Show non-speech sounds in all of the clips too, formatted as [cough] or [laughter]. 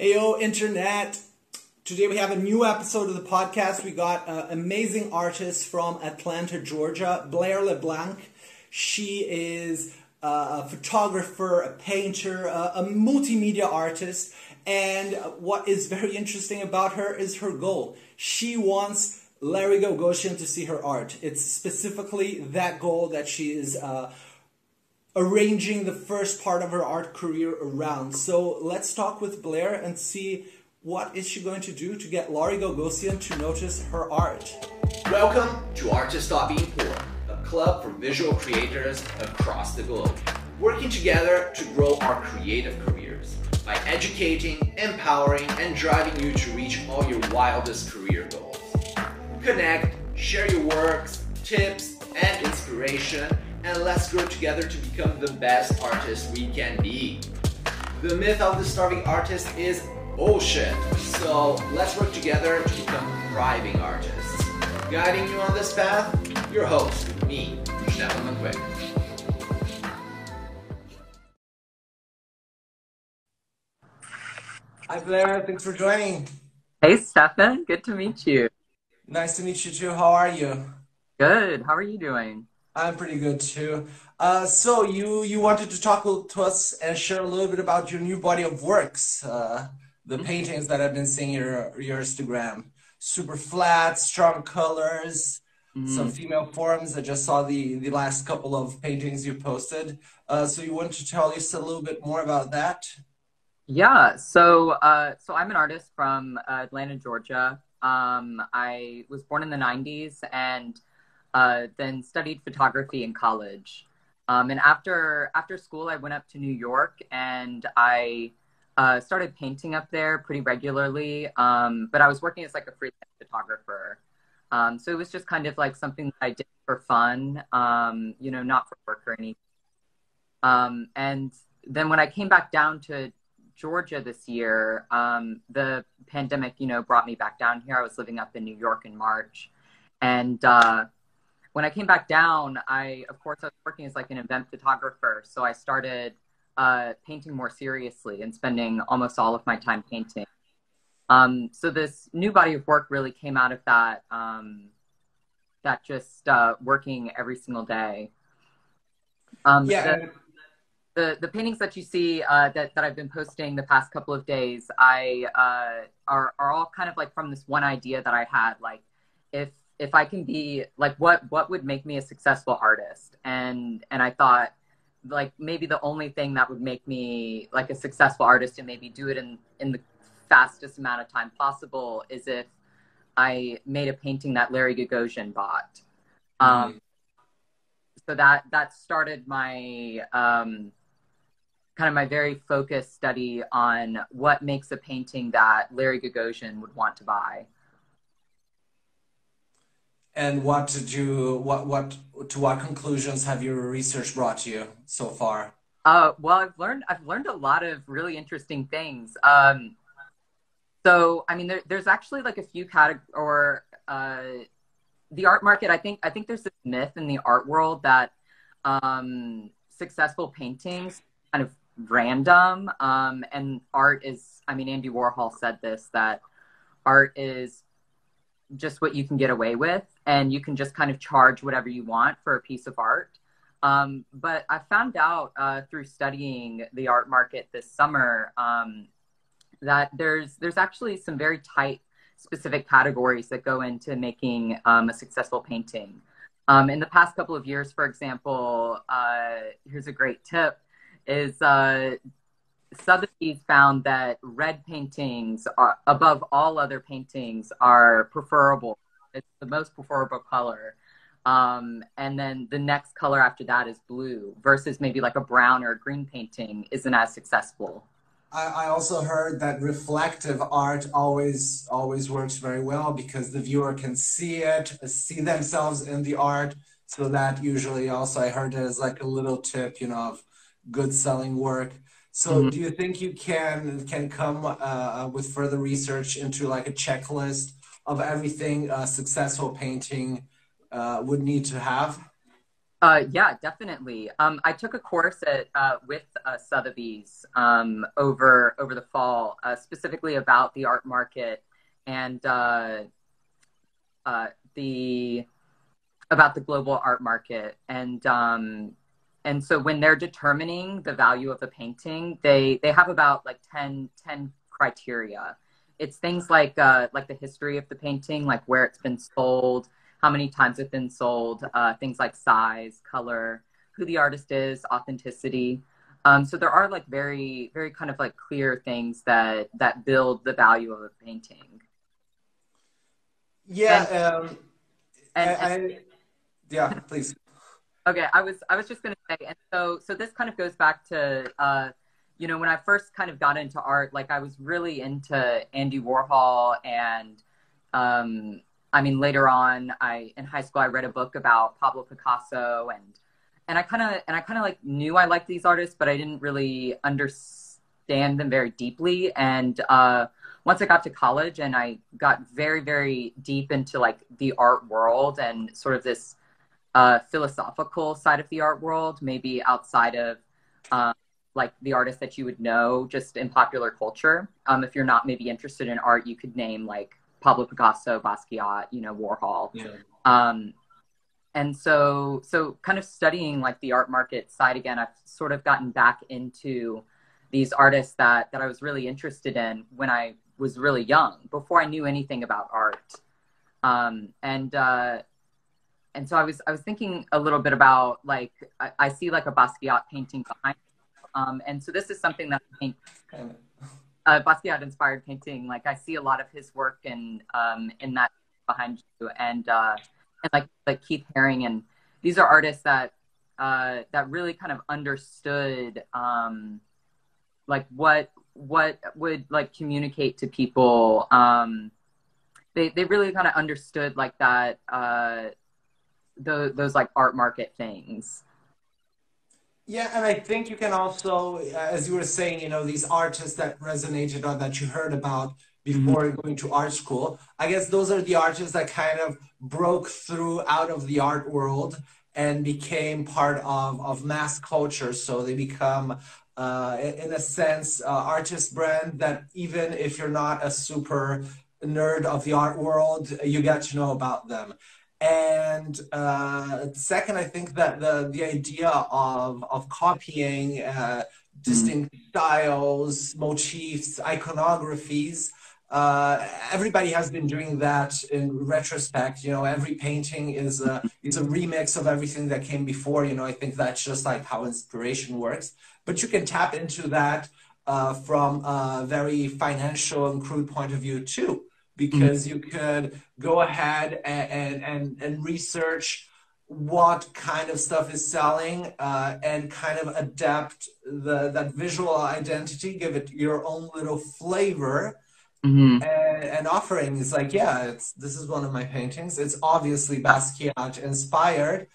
Ayo, Internet. Today we have a new episode of the podcast. We got an amazing artist from Atlanta, Georgia, Blair LeBlanc. She is uh, a photographer, a painter, a, a multimedia artist. And what is very interesting about her is her goal. She wants Larry Gagosian to see her art. It's specifically that goal that she is uh, arranging the first part of her art career around. So let's talk with Blair and see what is she going to do to get Larry Gagosian to notice her art. Welcome to Artists Stop Being Poor, a club for visual creators across the globe, working together to grow our creative careers by educating, empowering, and driving you to reach all your wildest career goals. Connect, share your works, tips, and inspiration, and let's grow together to become the best artists we can be. The myth of the starving artist is bullshit, so let's work together to become thriving artists. Guiding you on this path, your host, me, Stefan McQuick. Hi Blair, thanks for joining. Hey Stefan, good to meet you. Nice to meet you too. How are you? Good. How are you doing? I'm pretty good too. Uh, so you you wanted to talk to us and share a little bit about your new body of works, uh, the Mhm. paintings that I've been seeing your your Instagram. Super flat, strong colors, some Mhm. female forms. I just saw the the last couple of paintings you posted. Uh, so you want to tell us a little bit more about that? Yeah. So, uh, so I'm an artist from uh, Atlanta, Georgia. Um, I was born in the '90s and uh, then studied photography in college. Um, and after after school, I went up to New York and I uh, started painting up there pretty regularly. Um, but I was working as like a freelance photographer. Um, so it was just kind of like something that I did for fun, um, you know, not for work or anything. Um, and then when I came back down to Georgia this year, um, the pandemic, you know, brought me back down here. I was living up in New York in March. And uh, when I came back down, I, of course, I was working as like an event photographer. So I started uh, painting more seriously and spending almost all of my time painting. Um, so this new body of work really came out of that, um, that just uh, working every single day. Um, Yeah, the- the the paintings that you see uh, that that I've been posting the past couple of days, I uh, are are all kind of like from this one idea that I had, like if if I can be like what what would make me a successful artist, and and I thought like maybe the only thing that would make me like a successful artist and maybe do it in in the fastest amount of time possible is if I made a painting that Larry Gagosian bought. Um, so that that started my um, kind of my very focused study on what makes a painting that Larry Gagosian would want to buy. And what did you what what to what conclusions have your research brought you so far? Uh, well, I've learned I've learned a lot of really interesting things. Um, so, I mean, there, there's actually like a few categories or uh, the art market. I think I think there's this myth in the art world that um, successful paintings kind of random, um, and art is. I mean, Andy Warhol said this that art is just what you can get away with, and you can just kind of charge whatever you want for a piece of art. Um, but I found out uh, through studying the art market this summer um, that there's there's actually some very tight specific categories that go into making um, a successful painting. Um, in the past couple of years, for example, uh, here's a great tip: is uh, Sotheby's found that red paintings, are, above all other paintings, are preferable. It's the most preferable color. Um, and then the next color after that is blue, versus maybe like a brown or a green painting isn't as successful. I, I also heard that reflective art always always works very well because the viewer can see it, see themselves in the art. So that usually also I heard it as like a little tip, you know, of good selling work. So Mhm. do you think you can can come uh, with further research into like a checklist of everything a successful painting uh, would need to have? Uh, yeah, definitely. Um, I took a course at uh, with uh, Sotheby's um, over over the fall, uh, specifically about the art market and uh, uh, the about the global art market. And um, and so when they're determining the value of a painting, they they have about like 10, 10 criteria. It's things like like the history of the painting, like where it's been sold how many times it's been sold, uh, things like size, color, who the artist is, authenticity. Um, so there are like very, very kind of like clear things that that build the value of a painting. Yeah. And, um, and, I, I, yeah, please. [laughs] okay, I was I was just gonna say, and so so this kind of goes back to uh, you know when I first kind of got into art, like I was really into Andy Warhol and um, I mean, later on, I in high school I read a book about Pablo Picasso, and and I kind of and I kind of like knew I liked these artists, but I didn't really understand them very deeply. And uh, once I got to college, and I got very very deep into like the art world and sort of this uh, philosophical side of the art world, maybe outside of. Um, like the artists that you would know just in popular culture. Um, if you're not maybe interested in art, you could name like Pablo Picasso, Basquiat, you know, Warhol. Yeah. Um, and so, so kind of studying like the art market side again, I've sort of gotten back into these artists that that I was really interested in when I was really young, before I knew anything about art. Um, and uh, and so I was I was thinking a little bit about like I, I see like a Basquiat painting behind, um, and so this is something that I think uh, Basquiat inspired painting. Like I see a lot of his work in um, in that behind you, and uh, and like like Keith Haring, and these are artists that uh, that really kind of understood um, like what what would like communicate to people. Um, they they really kind of understood like that uh, the, those like art market things. Yeah, and I think you can also, as you were saying, you know, these artists that resonated or that you heard about before mm-hmm. going to art school. I guess those are the artists that kind of broke through out of the art world and became part of, of mass culture. So they become, uh, in a sense, uh, artist brand that even if you're not a super nerd of the art world, you get to know about them. And uh, second, I think that the, the idea of, of copying uh, distinct mm-hmm. styles, motifs, iconographies, uh, everybody has been doing that in retrospect. You know, every painting is a, is a remix of everything that came before. You know, I think that's just like how inspiration works. But you can tap into that uh, from a very financial and crude point of view too because mm-hmm. you could go ahead and, and, and, research what kind of stuff is selling uh, and kind of adapt the that visual identity, give it your own little flavor. Mm-hmm. And, and offering is like, yeah, it's this is one of my paintings. It's obviously Basquiat inspired,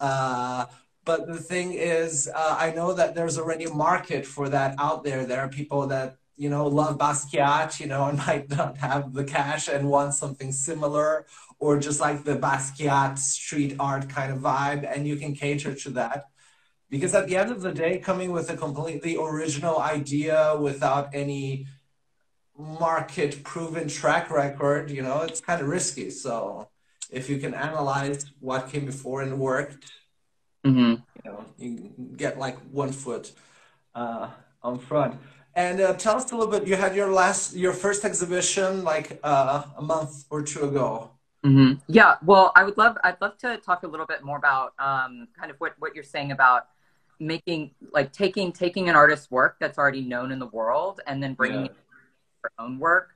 uh, but the thing is, uh, I know that there's already a market for that out there. There are people that you know, love Basquiat, you know, [laughs] and might not have the cash and want something similar, or just like the Basquiat street art kind of vibe, and you can cater to that. Because at the end of the day, coming with a completely original idea without any market proven track record, you know, it's kind of risky. So if you can analyze what came before and worked, mm-hmm. you know, you get like one foot uh, on front. And uh, tell us a little bit. You had your last, your first exhibition like uh, a month or two ago. Mm-hmm. Yeah. Well, I would love, I'd love to talk a little bit more about um, kind of what what you're saying about making, like taking taking an artist's work that's already known in the world and then bringing yeah. it your own work.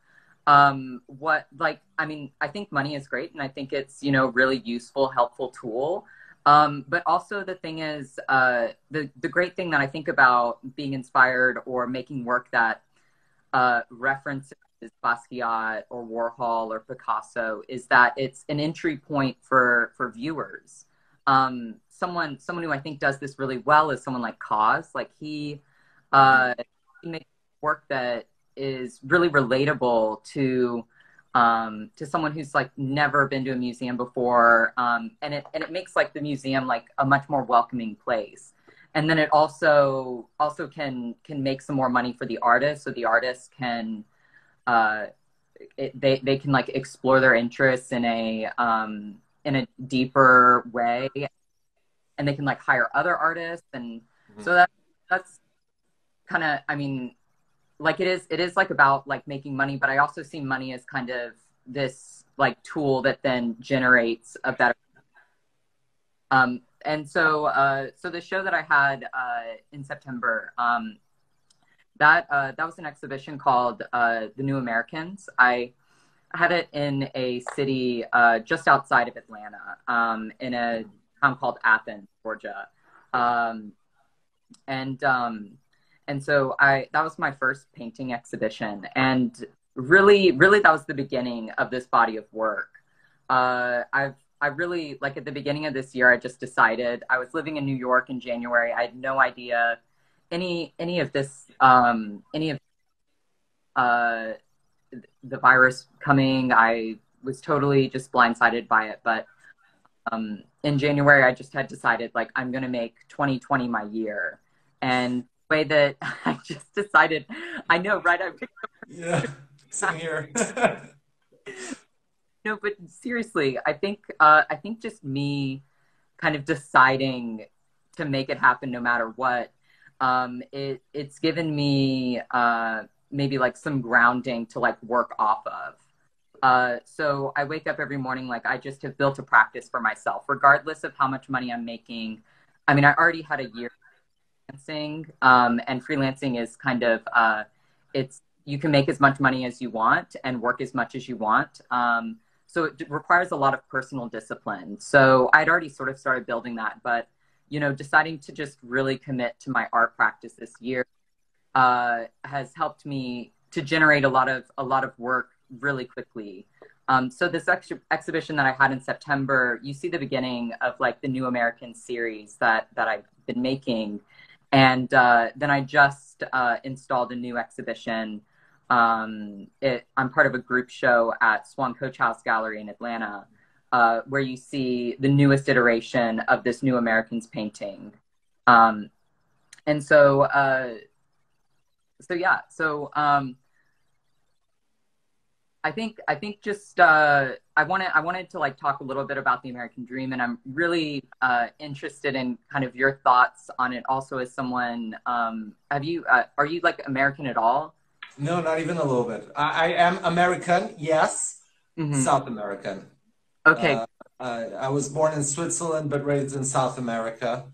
Um, what like, I mean, I think money is great, and I think it's you know really useful, helpful tool. Um, but also the thing is, uh, the the great thing that I think about being inspired or making work that uh, references Basquiat or Warhol or Picasso is that it's an entry point for for viewers. Um, someone someone who I think does this really well is someone like KAWS. Like he, uh, he makes work that is really relatable to um, to someone who's like never been to a museum before, um, and it and it makes like the museum like a much more welcoming place. And then it also also can can make some more money for the artist, so the artist can uh, it, they they can like explore their interests in a um, in a deeper way, and they can like hire other artists, and mm-hmm. so that that's kind of I mean like it is it is like about like making money but i also see money as kind of this like tool that then generates a better um and so uh so the show that i had uh in september um that uh that was an exhibition called uh the new americans. I had it in a city uh just outside of atlanta um in a town called athens georgia. Um and um and so I that was my first painting exhibition, and really, really that was the beginning of this body of work. Uh, I've I really like at the beginning of this year, I just decided I was living in New York in January. I had no idea any any of this um, any of uh, the virus coming. I was totally just blindsided by it, but um, in January, I just had decided like I'm to make 2020 my year, and way that [laughs] I just decided. I know, right? I picked up. [laughs] Yeah, same here. [laughs] no, but seriously, I think uh, I think just me kind of deciding to make it happen no matter what. Um, it it's given me uh, maybe like some grounding to like work off of. Uh, so I wake up every morning like I just have built a practice for myself, regardless of how much money I'm making. I mean, I already had a year freelancing, um, and freelancing is kind of uh, it's you can make as much money as you want and work as much as you want. Um, so it requires a lot of personal discipline. So I'd already sort of started building that, but you know, deciding to just really commit to my art practice this year uh, has helped me to generate a lot of a lot of work really quickly. Um, so this ex- exhibition that I had in September, you see the beginning of like the New American series that that I've been making, and uh, then I just uh, installed a new exhibition. Um, it, I'm part of a group show at Swan Coach House Gallery in Atlanta, uh, where you see the newest iteration of this New Americans painting. Um, and so, uh, so yeah, so um, I think I think just uh, I wanted I wanted to like talk a little bit about the American Dream, and I'm really uh, interested in kind of your thoughts on it. Also, as someone, um, have you uh, are you like American at all? No, not even a little bit. I, I am American, yes, mm-hmm. South American. Okay. Uh, I was born in Switzerland, but raised in South America.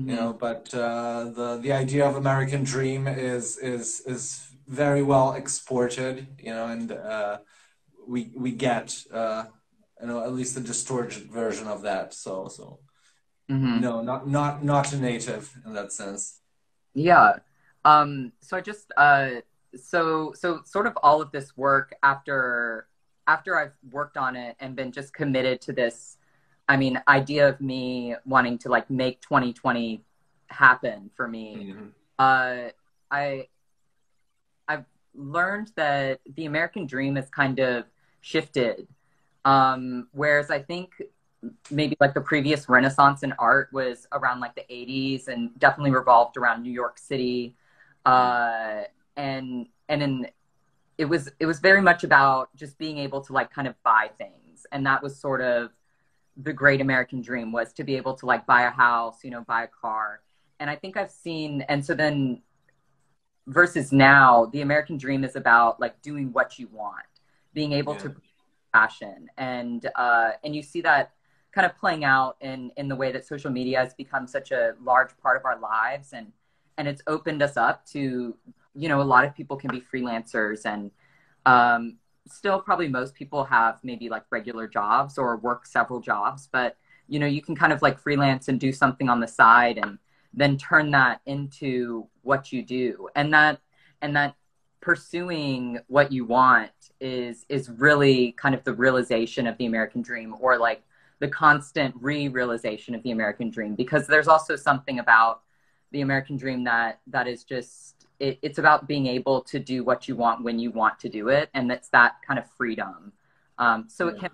Mm-hmm. You know, but uh, the the idea of American Dream is is is very well exported. You know, and uh, we we get uh, you know at least a distorted version of that. So so mm-hmm. no, not not not a native in that sense. Yeah. Um. So I just uh. So so sort of all of this work after after I've worked on it and been just committed to this. I mean, idea of me wanting to like make 2020 happen for me. Mm-hmm. Uh, I I've learned that the American dream has kind of shifted. Um, whereas I think maybe like the previous renaissance in art was around like the 80s and definitely revolved around New York City. Uh, and and in it was it was very much about just being able to like kind of buy things and that was sort of the great american dream was to be able to like buy a house you know buy a car and i think i've seen and so then versus now the american dream is about like doing what you want being able yeah. to passion and uh, and you see that kind of playing out in in the way that social media has become such a large part of our lives and and it's opened us up to you know a lot of people can be freelancers and um, still probably most people have maybe like regular jobs or work several jobs but you know you can kind of like freelance and do something on the side and then turn that into what you do. And that and that pursuing what you want is is really kind of the realization of the American dream or like the constant re-realization of the American dream because there's also something about the American dream that that is just it, it's about being able to do what you want when you want to do it and it's that kind of freedom Um, so it can,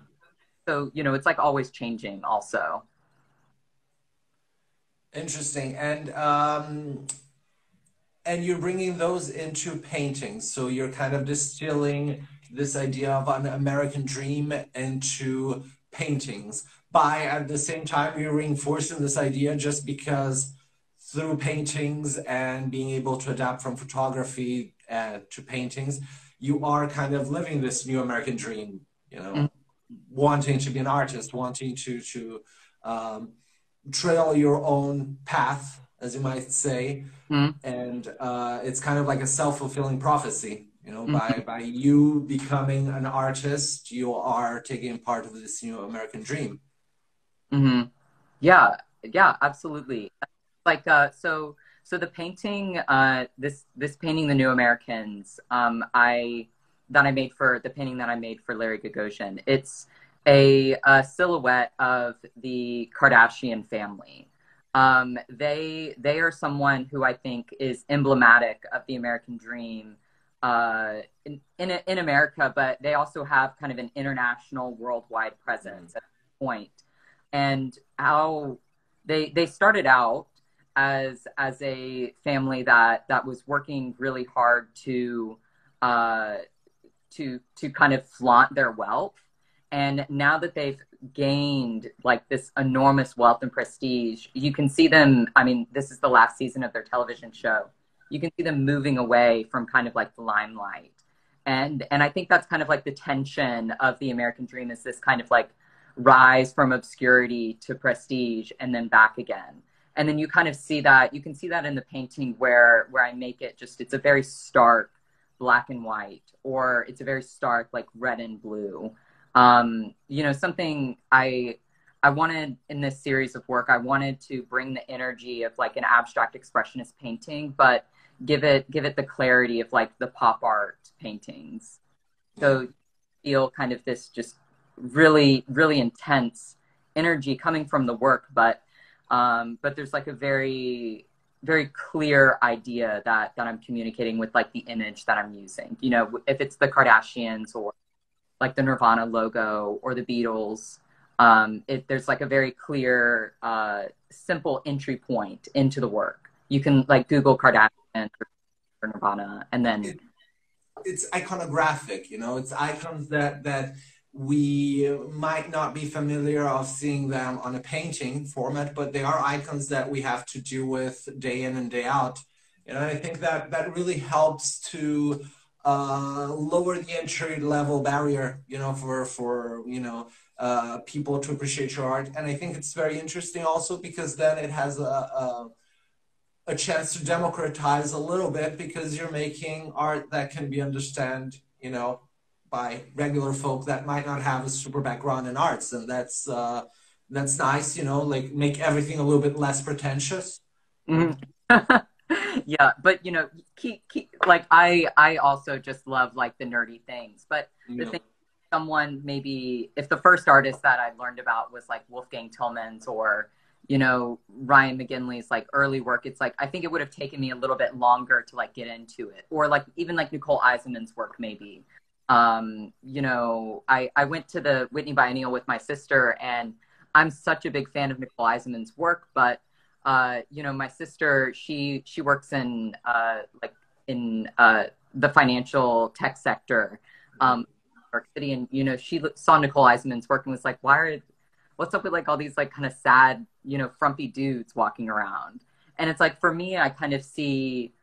so you know, it's like always changing. Also. Interesting, and um, and you're bringing those into paintings. So you're kind of distilling this idea of an American dream into paintings. By at the same time, you're reinforcing this idea just because through paintings and being able to adapt from photography uh, to paintings, you are kind of living this new American dream. You know, mm-hmm. wanting to be an artist, wanting to to um, trail your own path, as you might say, mm-hmm. and uh, it's kind of like a self fulfilling prophecy. You know, mm-hmm. by by you becoming an artist, you are taking part of this new American dream. Mm-hmm. Yeah, yeah, absolutely. Like, uh, so so the painting, uh, this this painting, the New Americans, um, I that I made for the painting that I made for Larry Gagosian. It's a, a silhouette of the Kardashian family. Um, they they are someone who I think is emblematic of the American dream uh, in, in, in America, but they also have kind of an international, worldwide presence at this point. And how they they started out as as a family that that was working really hard to uh, to to kind of flaunt their wealth. And now that they've gained like this enormous wealth and prestige, you can see them. I mean, this is the last season of their television show you can see them moving away from kind of like the limelight. And and I think that's kind of like the tension of the American dream is this kind of like rise from obscurity to prestige and then back again. And then you kind of see that you can see that in the painting where where I make it just it's a very stark black and white or it's a very stark like red and blue. Um, you know, something I I wanted in this series of work, I wanted to bring the energy of like an abstract expressionist painting, but give it give it the clarity of like the pop art paintings. So feel kind of this just really really intense energy coming from the work, but um, but there's like a very very clear idea that that I'm communicating with like the image that I'm using. You know, if it's the Kardashians or like the Nirvana logo or the Beatles, um, it, there's like a very clear, uh, simple entry point into the work. You can like Google Kardashian or Nirvana, and then it, it's iconographic. You know, it's icons that that we might not be familiar of seeing them on a painting format, but they are icons that we have to deal with day in and day out. And I think that that really helps to uh, lower the entry level barrier, you know, for for you know uh, people to appreciate your art. And I think it's very interesting also because then it has a, a a chance to democratize a little bit because you're making art that can be understood, you know, by regular folk that might not have a super background in arts, and that's uh, that's nice, you know, like make everything a little bit less pretentious. Mm-hmm. [laughs] yeah, but you know, keep, keep like I I also just love like the nerdy things, but the thing someone maybe if the first artist that I learned about was like Wolfgang Tillmans or you know Ryan McGinley's like early work, it's like I think it would have taken me a little bit longer to like get into it, or like even like Nicole Eisenman's work maybe. Um, you know, I I went to the Whitney Biennial with my sister, and I'm such a big fan of Nicole Eisenman's work, but uh, you know, my sister she she works in uh, like in uh, the financial tech sector. Um, York City, and you know, she saw Nicole Eisenman's work and was like, "Why are what's up with like all these like kind of sad, you know, frumpy dudes walking around? And it's like for me, I kind of see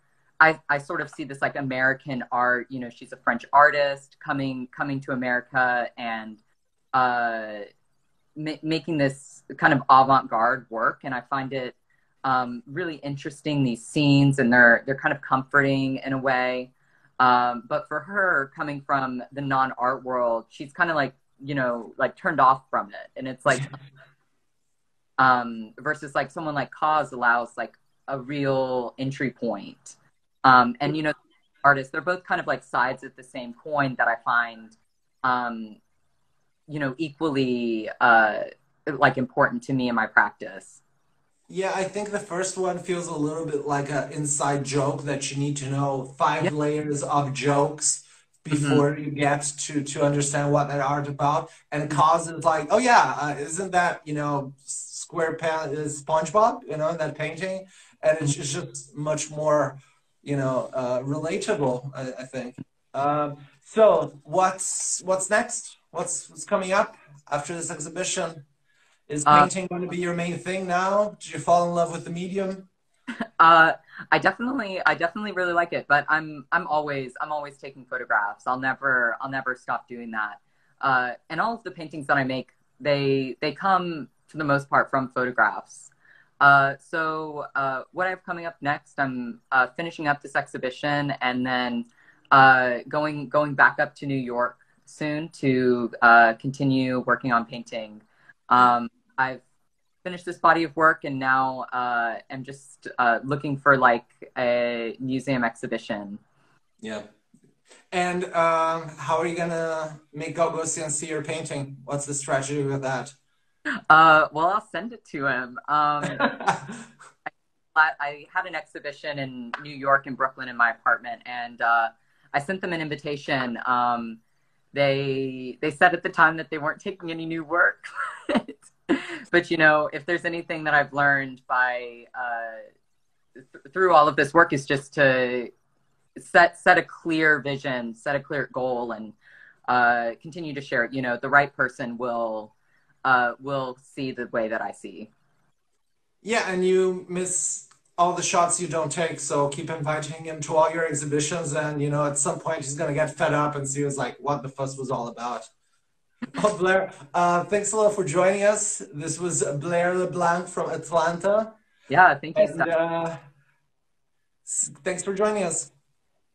I, I sort of see this like American art, you know, she's a French artist coming coming to America and uh, ma- making this kind of avant-garde work. And I find it um, really interesting these scenes and they're they're kind of comforting in a way. Um, but for her coming from the non-art world, she's kind of like you know like turned off from it. And it's like [laughs] um versus like someone like KAWS allows like a real entry point um and you know artists they're both kind of like sides of the same coin that i find um you know equally uh like important to me in my practice yeah, I think the first one feels a little bit like an inside joke that you need to know five layers of jokes before mm-hmm. you get to to understand what that art about. And KAWS is like, oh yeah, uh, isn't that you know SquarePants is SpongeBob, you know, that painting, and it's it's just much more, you know, uh, relatable. I, I think. Um, so what's what's next? What's what's coming up after this exhibition? Is uh, painting uh, going to be your main thing now? Did you fall in love with the medium? [laughs] Uh, I definitely, I definitely really like it, but I'm, I'm always, I'm always taking photographs. I'll never, I'll never stop doing that. Uh, and all of the paintings that I make, they, they come for the most part from photographs. Uh, so uh, what I have coming up next, I'm uh, finishing up this exhibition and then uh, going going back up to New York soon to uh, continue working on painting. Um, I've finished this body of work and now am just looking for like a museum exhibition. Yeah. And um, how are you gonna make Gagosian see your painting? What's the strategy with that? Uh, well, I'll send it to him. Um, [laughs] I, I, had an exhibition in New York and Brooklyn in my apartment, and uh, I sent them an invitation. Um, they they said at the time that they weren't taking any new work, [laughs] but you know, if there's anything that I've learned by uh, th- through all of this work is just to set set a clear vision, set a clear goal, and uh, continue to share it. You know, the right person will uh, will see the way that I see. Yeah, and you miss all the shots you don't take, so keep inviting him to all your exhibitions, and you know at some point he's gonna get fed up and see was like what the fuss was all about. [laughs] oh, Blair, uh, thanks a lot for joining us. This was Blair LeBlanc from Atlanta. Yeah, thank you. And, uh, thanks for joining us.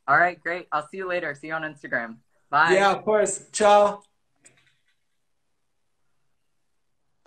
All right, great. I'll see you later. See you on Instagram. Bye. Yeah, of course. Ciao.